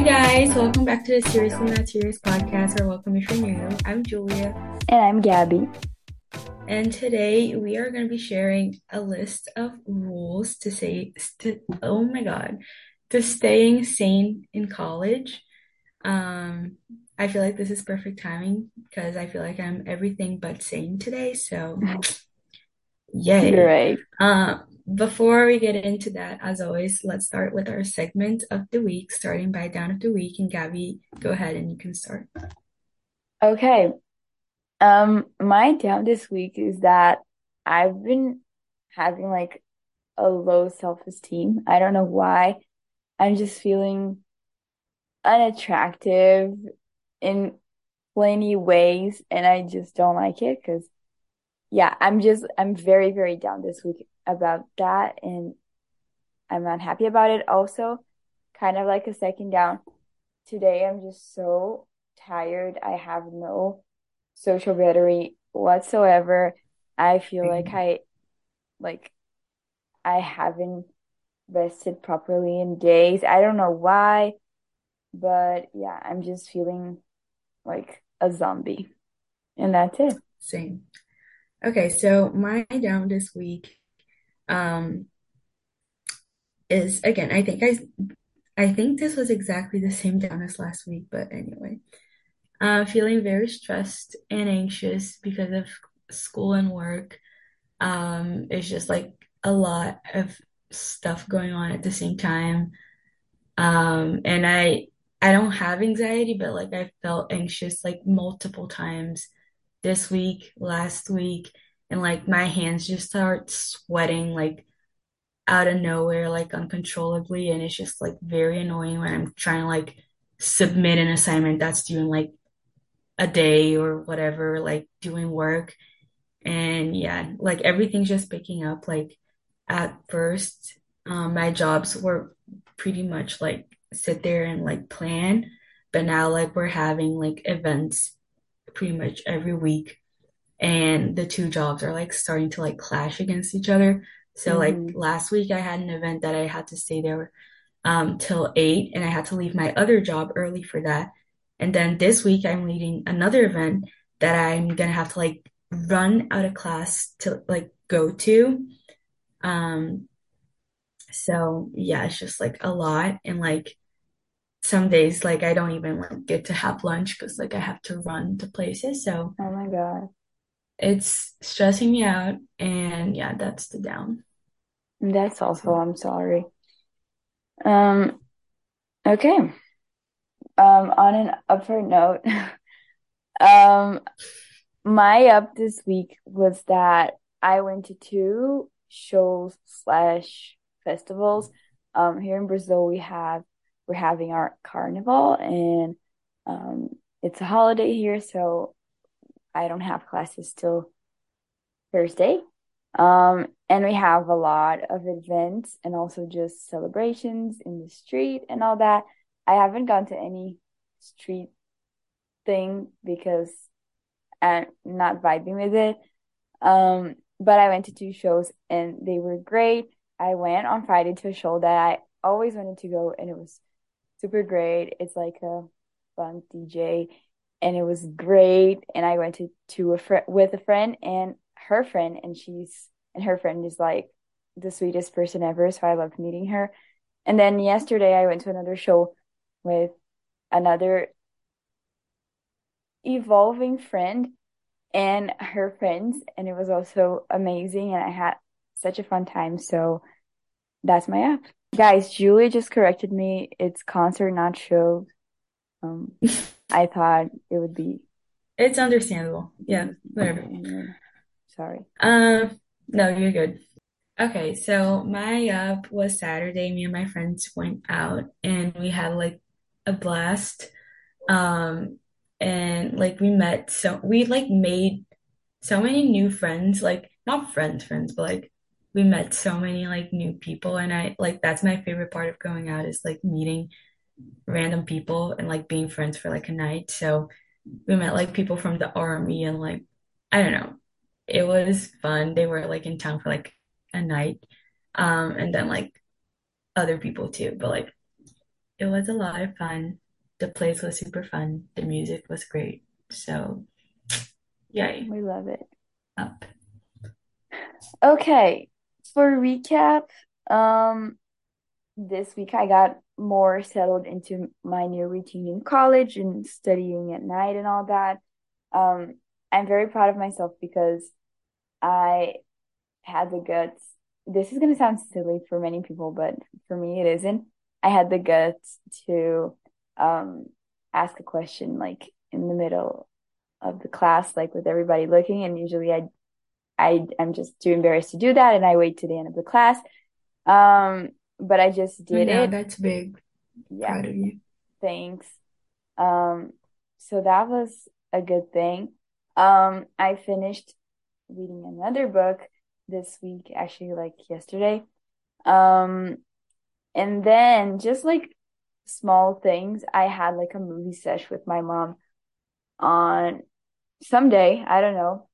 Hi guys, welcome back to the Seriously Not Serious podcast, or welcome if you're new. I'm Julia. And I'm Gabby. And today we are going to be sharing a list of rules to say, to, oh my god, to staying sane in college. Um, I feel like this is perfect timing because I feel like I'm everything but sane today. So, yay. Right. Uh, before we get into that, as always, let's start with our segment of the week, starting by down of the week. And Gabby, go ahead and you can start. Okay. Um, my down this week is that I've been having like a low self-esteem. I don't know why. I'm just feeling unattractive in plenty ways, and I just don't like it because, yeah, I'm just I'm very very down this week about that, and I'm not happy about it. Also, kind of like a second down. Today, I'm just so tired. I have no social battery whatsoever. I feel like Mm-hmm. I like I haven't rested properly in days. I don't know why, but yeah, I'm just feeling like a zombie. And that's it. Same. Okay, so my down this week um is again, I think I I think this was exactly the same down as last week, but anyway. Uh, feeling very stressed and anxious because of school and work. Um, it's just like a lot of stuff going on at the same time. Um, and I I don't have anxiety, but like I felt anxious like multiple times this week, last week, and like my hands just start sweating like out of nowhere, like uncontrollably, and it's just like very annoying when I'm trying to like submit an assignment that's due in like a day or whatever, like doing work. And yeah, like everything's just picking up. Like at first, um, my jobs were pretty much like sit there and like plan, but now like we're having like events pretty much every week, and the two jobs are like starting to like clash against each other. So like hmm last week I had an event that I had to stay there um till eight, and I had to leave my other job early for that. And then this week I'm leading another event that I'm gonna have to like run out of class to like go to. Um, so yeah, it's just like a lot. And like some days, like I don't even like get to have lunch because like I have to run to places. So Oh my God. it's stressing me out. And yeah, that's the down. That's also I'm sorry. Um, okay. Um, on an upper note, um, my up this week was that I went to two shows slash festivals. Um, here in Brazil, we have we're having our carnival, and um, it's a holiday here, so I don't have classes till Thursday. Um, and we have a lot of events and also just celebrations in the street and all that. I haven't gone to any street thing because I'm not vibing with it. Um, but I went to two shows and they were great. I went on Friday to a show that I always wanted to go and it was super great. It's like a funk DJ and it was great. And I went to to a friend with a friend and her friend and she's and her friend is like the sweetest person ever. So I loved meeting her. And then yesterday I went to another show with another evolving friend and her friends, and it was also amazing. And I had such a fun time. So that's my app. Guys, Julie just corrected me. It's concert, not show. Um, I thought it would be. It's understandable. Yeah, whatever. Sorry. Um, no, you're good. Okay, so my up was Saturday. Me and my friends went out and we had like a blast. Um, and like we met so we like made so many new friends, like not friends, friends, but like we met so many like new people. And I like that's my favorite part of going out is like meeting random people and like being friends for like a night. So we met like people from the army and like I don't know. It was fun. They were like in town for like a night. Um, and then like other people too, but like it was a lot of fun. The place was super fun. The music was great. So, yay, We love it. up. Okay, for recap, um, this week I got more settled into my new routine in college and studying at night and all that. Um, I'm very proud of myself because I had the guts. This is gonna sound silly for many people, but for me it isn't. I had the guts to um ask a question like in the middle of the class, like with everybody looking, and usually I I am just too embarrassed to do that and I wait to the end of the class. Um, but I just did know it. that's big. Yeah, Proud of you. thanks. Um, so that was a good thing. Um, I finished reading another book this week, actually like yesterday. Um, and then just like small things, I had like a movie sesh with my mom on someday, I don't know.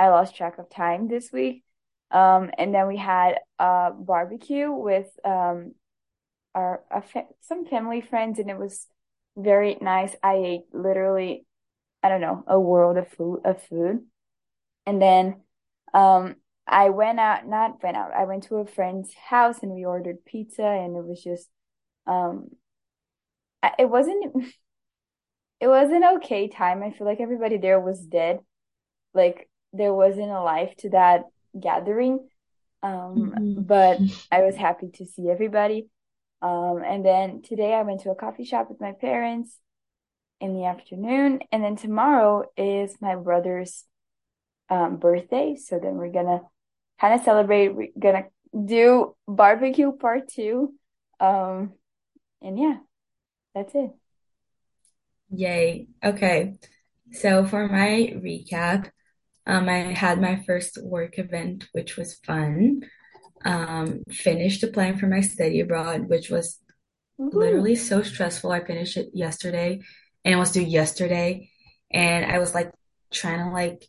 I lost track of time this week. Um, and then we had a barbecue with um our fa some family friends, and it was very nice. I ate literally, I don't know, a world of food of food. And then um I went out, not went out, I went to a friend's house and we ordered pizza, and it was just um it wasn't it was an okay time. I feel like everybody there was dead. Like there wasn't a life to that gathering. Um, Mhm. but I was happy to see everybody. Um, and then today I went to a coffee shop with my parents in the afternoon, and then tomorrow is my brother's um birthday. So then we're gonna kind of celebrate. We're gonna do barbecue part two. Um, and yeah, that's it. Yay. Okay. So for my recap, um, I had my first work event, which was fun. Um, finished applying for my study abroad, which was Woohoo. literally so stressful. I finished it yesterday and it was due yesterday. And I was like trying to like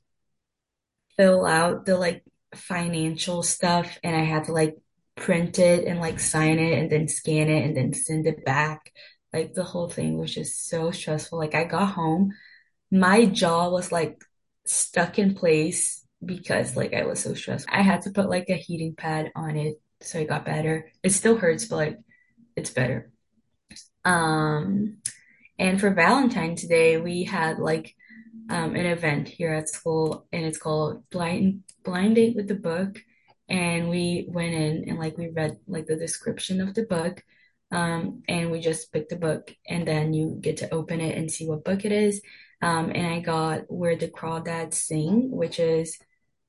fill out the like financial stuff and I had to like print it and like sign it and then scan it and then send it back. Like the whole thing was just so stressful. Like I got home, my jaw was like stuck in place because like I was so stressed. I had to put like a heating pad on it so it got better. It still hurts, but like it's better. Um, and for Valentine's Day, we had like um, an event here at school, and it's called Blind Blind Date with the Book. And we went in and like we read like the description of the book, um, and we just picked the book, and then you get to open it and see what book it is. Um, and I got Where the Crawdads Sing, which is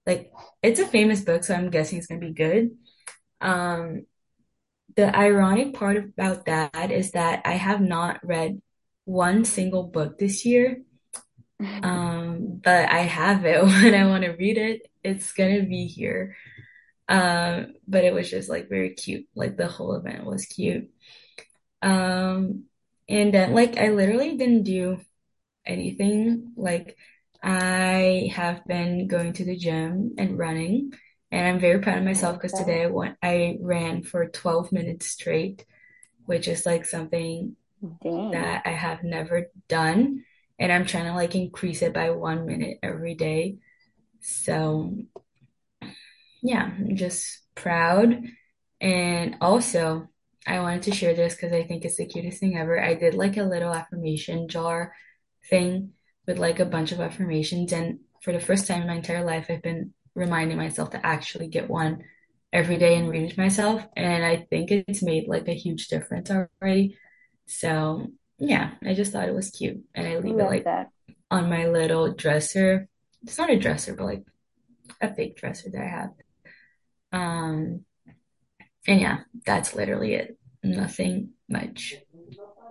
like it's a famous book, so I'm guessing it's gonna be good. Um, the ironic part about that is that I have not read one single book this year. Um, but I have it when I want to read it. It's gonna be here. Um, but it was just like very cute. Like the whole event was cute. Um, and then like I literally didn't do anything. Like I have been going to the gym and running, and I'm very proud of myself because today I went, I ran for 12 minutes straight, which is like something Dang. that I have never done. And I'm trying to like increase it by one minute every day. So yeah, I'm just proud. And also, I wanted to share this because I think it's the cutest thing ever. I did like a little affirmation jar thing with like a bunch of affirmations. And for the first time in my entire life, I've been reminding myself to actually get one every day and read it myself. And I think it's made like a huge difference already. So yeah, I just thought it was cute. And I I leave it like that. on my little dresser. It's not a dresser, but like a fake dresser that I have. Um, and yeah, that's literally it. Nothing much.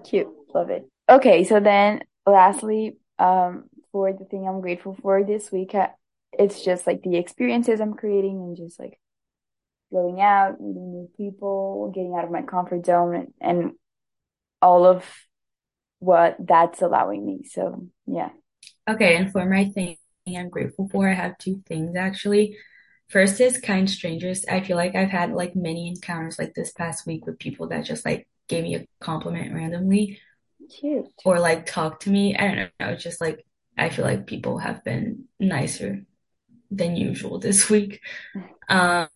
Cute. Love it. Okay, so then lastly, um, for the thing I'm grateful for this week, uh, it's just like the experiences I'm creating and just like going out, meeting new people, getting out of my comfort zone and, and all of what that's allowing me. So yeah. Okay, and for my thing I'm grateful for, I have two things actually. First is kind strangers. I feel like I've had like many encounters like this past week with people that just like gave me a compliment randomly Cute. or like talk to me. I don't know. It's just like I feel like people have been nicer than usual this week. Um,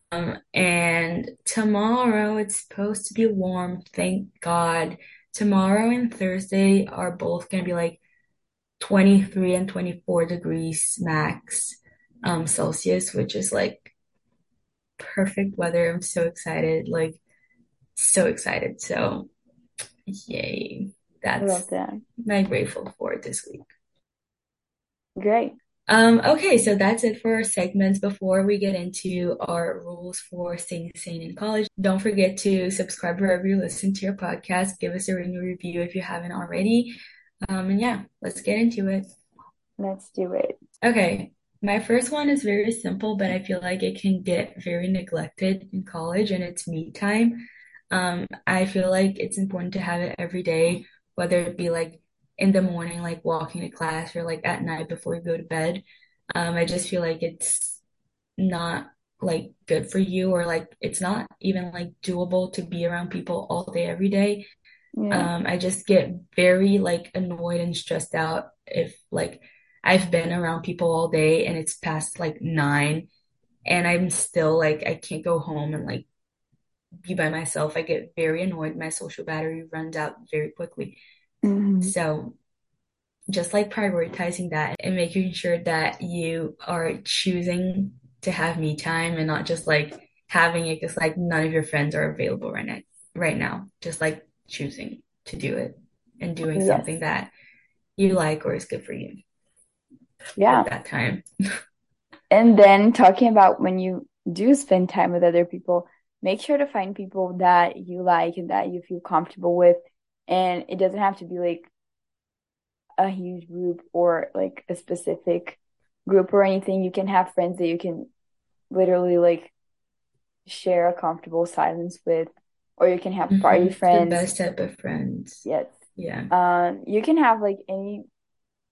and tomorrow it's supposed to be warm, thank God. Tomorrow and Thursday are both gonna be like 23 and 24 degrees max um Celsius, which is like perfect weather. I'm so excited, like so excited. So yay. That's that. my grateful for this week. Great. Um, okay, so that's it for our segments. Before we get into our rules for staying sane in college, don't forget to subscribe wherever you listen to your podcast. Give us a ring review if you haven't already. Um, and yeah, let's get into it. Let's do it. Okay, my first one is very simple, but I feel like it can get very neglected in college, and it's me time. Um, I feel like it's important to have it every day, whether it be like in the morning, like walking to class, or like at night before you go to bed. Um, I just feel like it's not like good for you, or like it's not even like doable to be around people all day, every day. Yeah. Um, I just get very like annoyed and stressed out if like I've been around people all day and it's past like nine and I'm still like I can't go home and like be by myself. I get very annoyed. My social battery runs out very quickly. hmm So just like prioritizing that and making sure that you are choosing to have me time and not just like having it because like none of your friends are available right now right now. Just like choosing to do it and doing Yes. something that you like or is good for you Yeah. at that time. And then talking about when you do spend time with other people, make sure to find people that you like and that you feel comfortable with. And it doesn't have to be like a huge group or like a specific group or anything. You can have friends that you can literally like share a comfortable silence with, or you can have party hmm The friends. best type of friends. Yes. Yeah. Um, you can have like any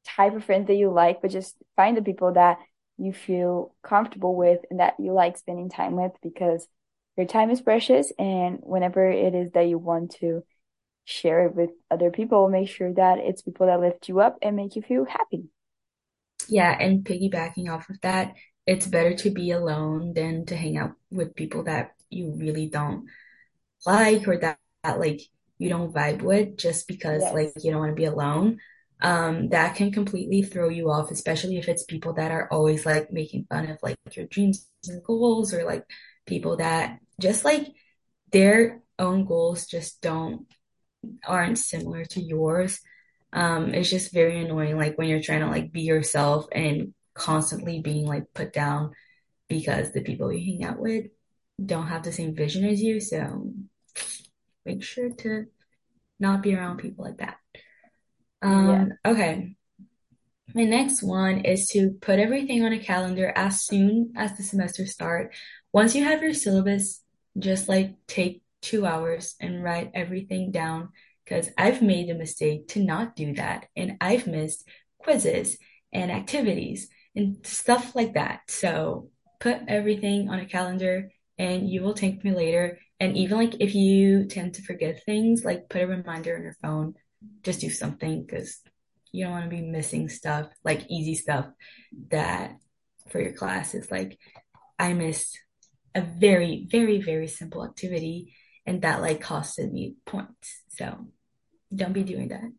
type of friends that you like, but just find the people that you feel comfortable with and that you like spending time with because your time is precious. And whenever it is that you want to share it with other people, make sure that it's people that lift you up and make you feel happy. Yeah, and piggybacking off of that, it's better to be alone than to hang out with people that you really don't like or that, that like you don't vibe with just because like you don't want to be alone. Um, that can completely throw you off, especially if it's people that are always like making fun of like your dreams and goals or like people that just like their own goals just don't aren't similar to yours. Um, it's just very annoying, like when you're trying to like be yourself and constantly being like put down because the people you hang out with don't have the same vision as you. So make sure to not be around people like that. Yeah. Um, okay. My next one is to put everything on a calendar as soon as the semester start. Once you have your syllabus, just like take two hours and write everything down because I've made the mistake to not do that and I've missed quizzes and activities and stuff like that. So put everything on a calendar and you will thank me later. And even like if you tend to forget things, like put a reminder on your phone, just do something because you don't want to be missing stuff, like easy stuff that for your class is like I missed a very, very, very simple activity and that like costed me points. So don't be doing that.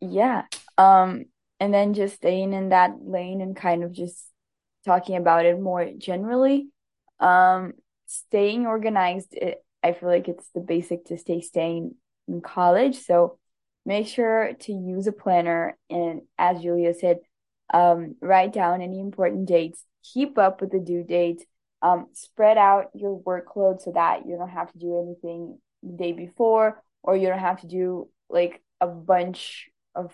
Yeah. Um, and then just staying in that lane and kind of just talking about it more generally. Um, staying organized, it, I feel like it's the basic to stay staying in college. So make sure to use a planner and as Julia said, um, write down any important dates, keep up with the due dates, um, spread out your workload so that you don't have to do anything the day before or you don't have to do like a bunch of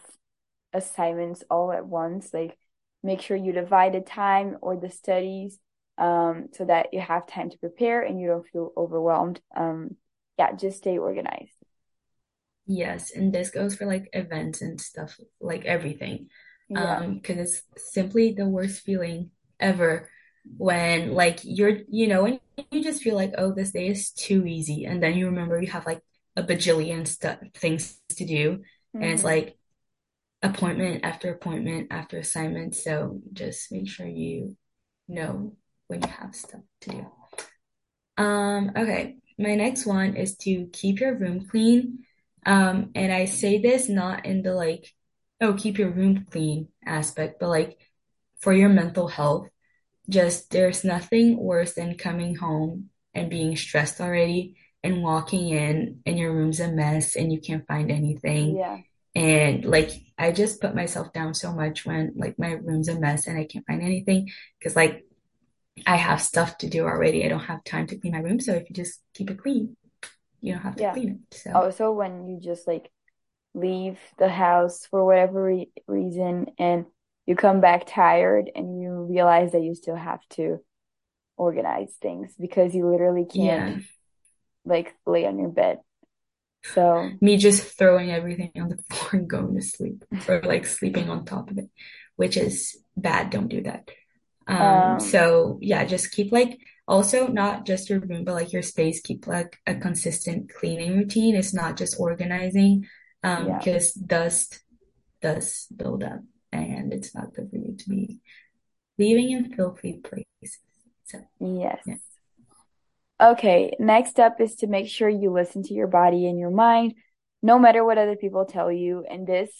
assignments all at once. Like make sure you divide the time or the studies um, so that you have time to prepare and you don't feel overwhelmed. Um, yeah, just stay organized. Yes, and this goes for like events and stuff, like everything. Yeah. Um, because it's simply the worst feeling ever when like you're, you know, when you just feel like, oh, this day is too easy, and then you remember you have like a bajillion stuff things to do, and it's hmm like appointment after appointment after assignment. So just make sure you know when you have stuff to do. Um, okay, my next one is to keep your room clean. Um, and I say this not in the like, oh, keep your room clean aspect, but like for your mental health. Just there's nothing worse than coming home and being stressed already and walking in and your room's a mess and you can't find anything. Yeah. And like I just put myself down so much when like my room's a mess and I can't find anything because like I have stuff to do already. I don't have time to clean my room. So if you just keep it clean, you don't have to Yeah. clean it. So Also, when you just like leave the house for whatever re reason and you come back tired and you realize that you still have to organize things because you literally can't yeah, like lay on your bed. So, me just throwing everything on the floor and going to sleep or like sleeping on top of it, which is bad. Don't do that. Um, um, so yeah, just keep like also not just your room, but like your space, keep like a consistent cleaning routine. It's not just organizing, um, yeah. because dust does build up and it's not good for you to be living in filthy places. So Yes. yeah. Okay, next up is to make sure you listen to your body and your mind, no matter what other people tell you. And this,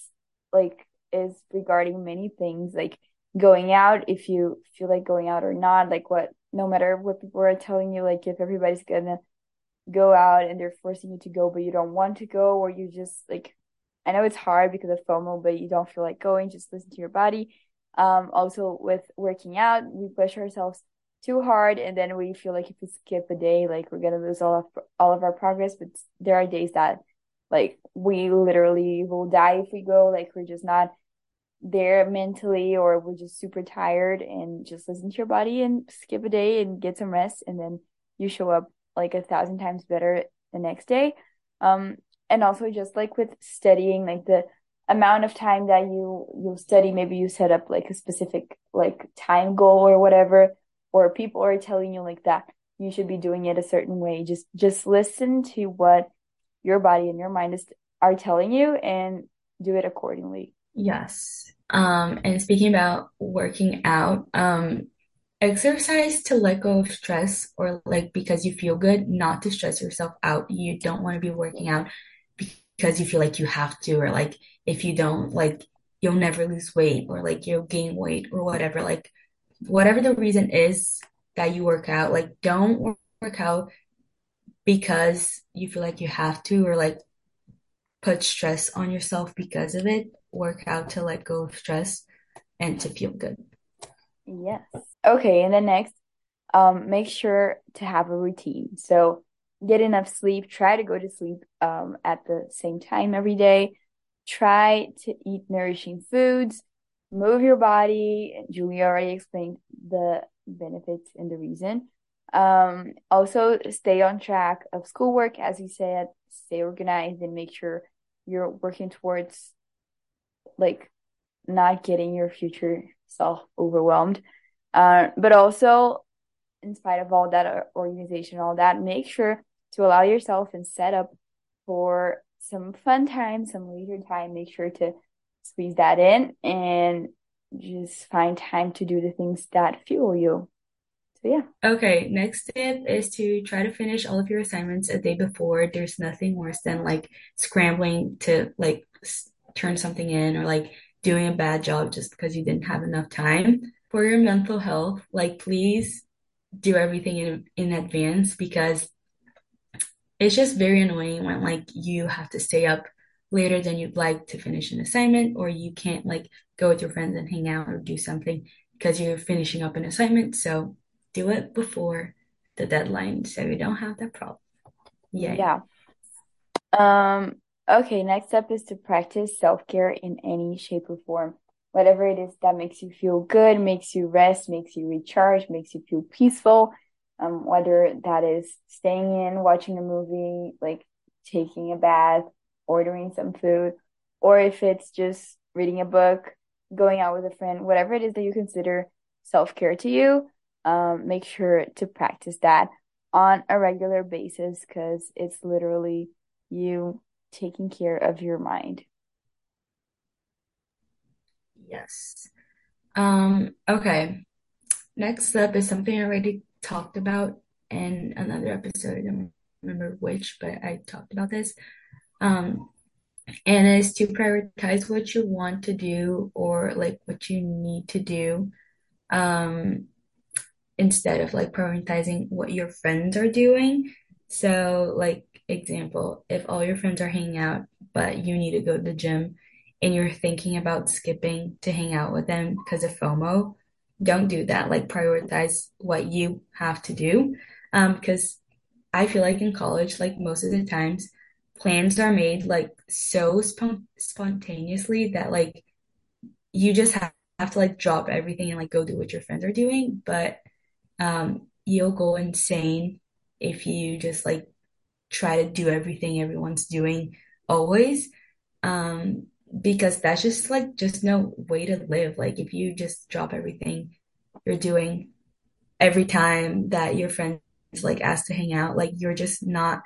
like, is regarding many things, like going out, if you feel like going out or not, like what, no matter what people are telling you, like if everybody's gonna go out and they're forcing you to go, but you don't want to go, or you just like, I know it's hard because of FOMO, but you don't feel like going, just listen to your body. Um, also with working out, we push ourselves too hard and then we feel like if we skip a day, like we're gonna lose all of all of our progress. But there are days that like we literally will die if we go, like we're just not there mentally or we're just super tired and just listen to your body and skip a day and get some rest and then you show up like a thousand times better the next day. Um, and also just like with studying, like the amount of time that you you study, maybe you set up like a specific like time goal or whatever, or people are telling you like that you should be doing it a certain way. Just just listen to what your body and your mind is are telling you and do it accordingly. Yes. Um, and speaking about working out, um, exercise to let go of stress or like because you feel good, not to stress yourself out. You don't want to be working out because you feel like you have to, or like if you don't, like you'll never lose weight or like you'll gain weight or whatever. Like whatever the reason is that you work out, like don't work out because you feel like you have to or like put stress on yourself because of it. Work out to let go of stress and to feel good. Yes. Okay, and then next, um, make sure to have a routine. So get enough sleep. Try to go to sleep um at the same time every day. Try to eat nourishing foods. Move your body. Julia already explained the benefits and the reason. Um, also stay on track of schoolwork, as we said, stay organized and make sure you're working towards like not getting your future self overwhelmed. Uh, but also, in spite of all that uh, organization, all that, make sure to allow yourself and set up for some fun time, some leisure time. Make sure to squeeze that in and just find time to do the things that fuel you. So, yeah. Okay, next tip is to try to finish all of your assignments a day before. There's nothing worse than like scrambling to like s- turn something in or like doing a bad job just because you didn't have enough time. For your mental health, like please do everything in in advance because it's just very annoying when like you have to stay up later than you'd like to finish an assignment or you can't like go with your friends and hang out or do something because you're finishing up an assignment. So do it before the deadline so you don't have that problem. yeah Yeah. Um, okay, next up is to practice self-care in any shape or form. Whatever it is that makes you feel good, makes you rest, makes you recharge, makes you feel peaceful. Um, whether that is staying in, watching a movie, like taking a bath, ordering some food, or if it's just reading a book, going out with a friend, whatever it is that you consider self-care to you, um, make sure to practice that on a regular basis because it's literally you taking care of your mind. Yes. Um, okay. Next up is something I already talked about in another episode. I don't remember which, but I talked about this. Um, and is to prioritize what you want to do or like what you need to do. Um, instead of like prioritizing what your friends are doing. So, like, example, if all your friends are hanging out, but you need to go to the gym and you're thinking about skipping to hang out with them because of FOMO, don't do that. Like, prioritize what you have to do. Um, because I feel like in college, like most of the times, plans are made like so spon spontaneously that like you just have, have to like drop everything and like go do what your friends are doing. But um, you'll go insane if you just like try to do everything everyone's doing always. Um, because that's just like just no way to live. Like if you just drop everything you're doing every time that your friends like ask to hang out, like you're just not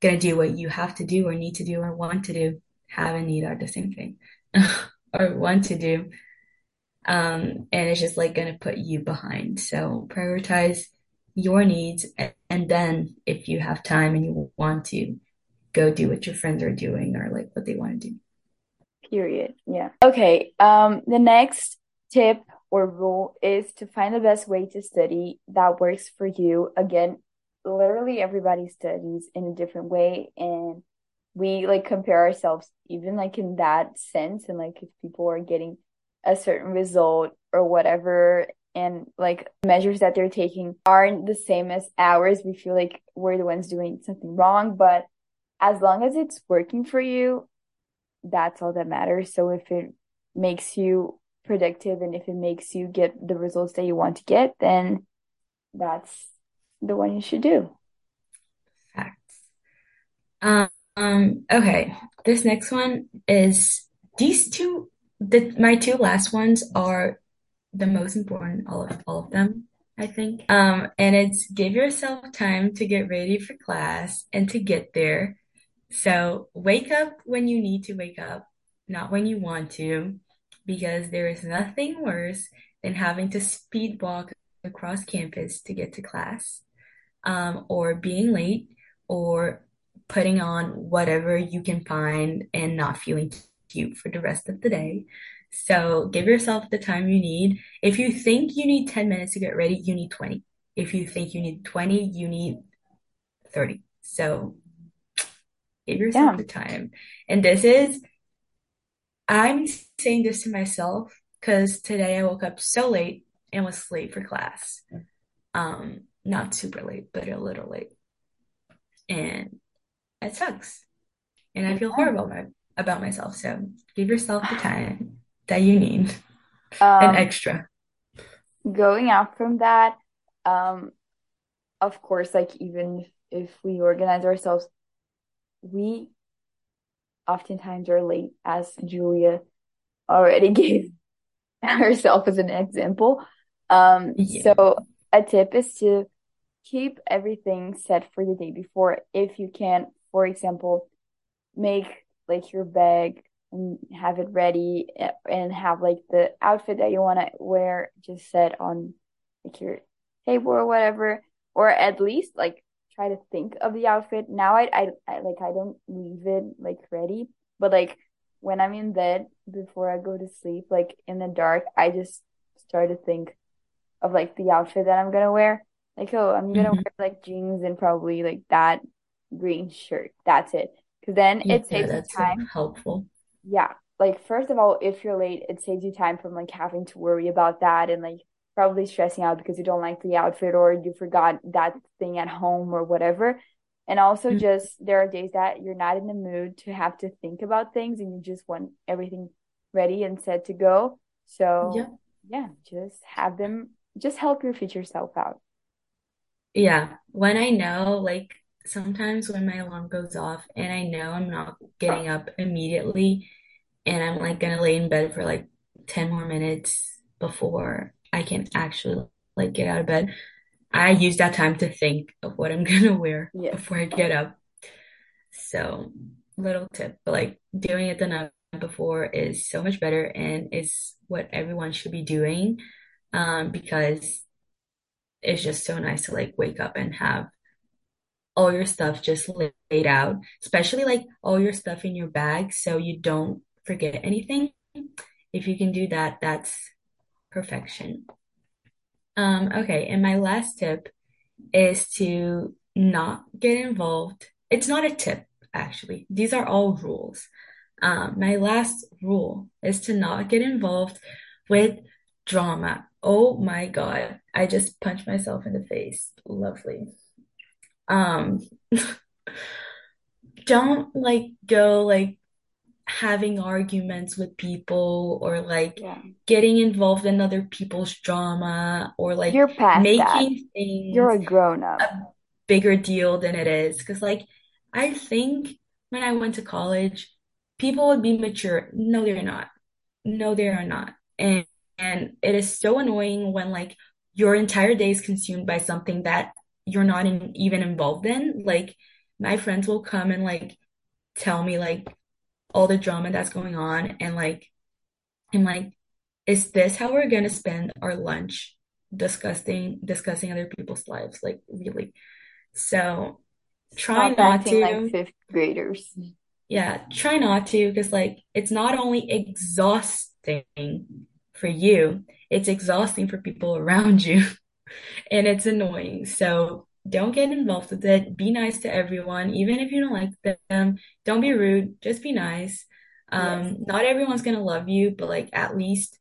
gonna do what you have to do or need to do or want to do. Have and need are the same thing. or want to do. Um, and it's just like to put you behind. So prioritize your needs. And then if you have time and you want to go do what your friends are doing or like what they want to do. Period. Yeah. Okay. Um, the next tip or rule is to find the best way to study that works for you. Again, literally everybody studies in a different way and we like compare ourselves even like in that sense and like if people are getting a certain result or whatever and like measures that they're taking aren't the same as ours we feel like we're the ones doing something wrong but as long as it's working for you that's all that matters so if it makes you productive and if it makes you get the results that you want to get then that's the one you should do Facts. Um, um, okay. This next one is these two the my two last ones are the most important, all of all of them, I think. Um, and it's give yourself time to get ready for class and to get there. So wake up when you need to wake up, not when you want to, because there is nothing worse than having to speed walk across campus to get to class, um, or being late, or putting on whatever you can find and not feeling cute for the rest of the day. So give yourself the time you need. If you think you need 10 minutes to get ready, you need 20. If you think you need 20, you need 30. So give yourself yeah the time. And this is, I'm saying this to myself because today I woke up so late and was late for class. Um, not super late, but a little late. And it sucks. And I feel horrible about, about myself. So give yourself the time that you need. An um extra. going out from that um of course like even if we organize ourselves we oftentimes are late as Julia already gave herself as an example um Yeah. so a tip is to keep everything set for the day before if you can for example make like your bag and have it ready eh, and have like the outfit that you want to wear just set on like your table or whatever or at least like try to think of the outfit. Now I, I I like I don't leave it like ready but like when I'm in bed before I go to sleep like in the dark I just start to think of like the outfit that I'm gonna wear. Like oh I'm gonna hmm wear like jeans and probably like that green shirt. That's it. Because then Yeah, it you that's so time. helpful. yeah, like first of all, if you're late, it saves you time from like having to worry about that and like probably stressing out because you don't like the outfit or you forgot that thing at home or whatever. And also Mm, just there are days that you're not in the mood to have to think about things and you just want everything ready and set to go. Yeah. So yeah, just have them just help your future self out. Yeah. When I know, like sometimes when my alarm goes off and I know I'm not getting up immediately and I'm like gonna lay in bed for like 10 more minutes before I can actually like get out of bed, I use that time to think of what I'm gonna wear Yes. before I get up. So, little tip, but like doing it the night before is so much better and is what everyone should be doing um, because it's just so nice to like wake up and have all your stuff just laid out, especially like all your stuff in your bag so you don't forget anything. If you can do that, that's perfection. Um, okay, and my last tip is to not get involved. It's not a tip, actually. These are all rules. Um, my last rule is to not get involved with drama. Oh my God. I just punched myself in the face. Lovely. Um, don't like go like having arguments with people or like Yeah. getting involved in other people's drama or like You're past that. making You're a grown a up. bigger deal than it is. Because like I think when I went to college, people would be mature. No, they're not. No, they are not. And and it is so annoying when like your entire day is consumed by something that you're not in, even involved in. Like my friends will come and like tell me like all the drama that's going on and like I'm like, is this how we're gonna spend our lunch discussing discussing other people's lives? Like really. So try Stop not to like to. fifth graders. Yeah, try not to because like it's not only exhausting for you, it's exhausting for people around you and it's annoying. So don't get involved with it. Be nice to everyone, even if you don't like them. Don't be rude, just be nice. Yes. Um, not everyone's gonna love you, but like at least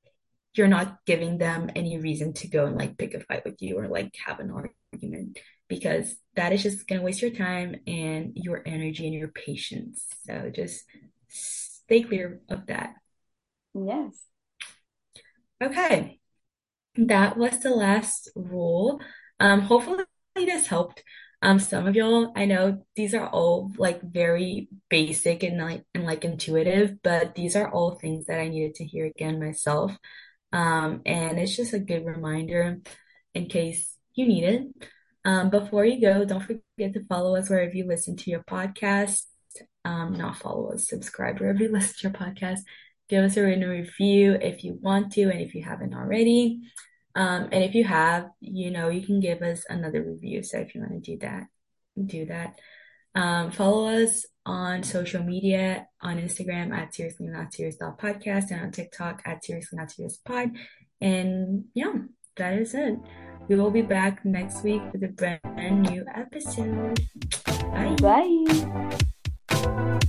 you're not giving them any reason to go and like pick a fight with you or like have an argument because that is just gonna waste your time and your energy and your patience. So just stay clear of that. Yes. Okay. That was the last rule. Um, hopefully this helped. Um, some of y'all, I know these are all like very basic and like and like intuitive, but these are all things that I needed to hear again myself. Um, and it's just a good reminder in case you need it. Um, before you go, don't forget to follow us wherever you listen to your podcast. Um, not follow us, subscribe wherever you listen to your podcast. Give us a written review if you want to, and if you haven't already. Um, and if you have, you know, you can give us another review. So if you want to do that, do that. Um, follow us on social media on Instagram at seriously not serious podcast and on TikTok at seriously not serious pod. And yeah, that is it. We will be back next week with a brand new episode. Bye. Bye.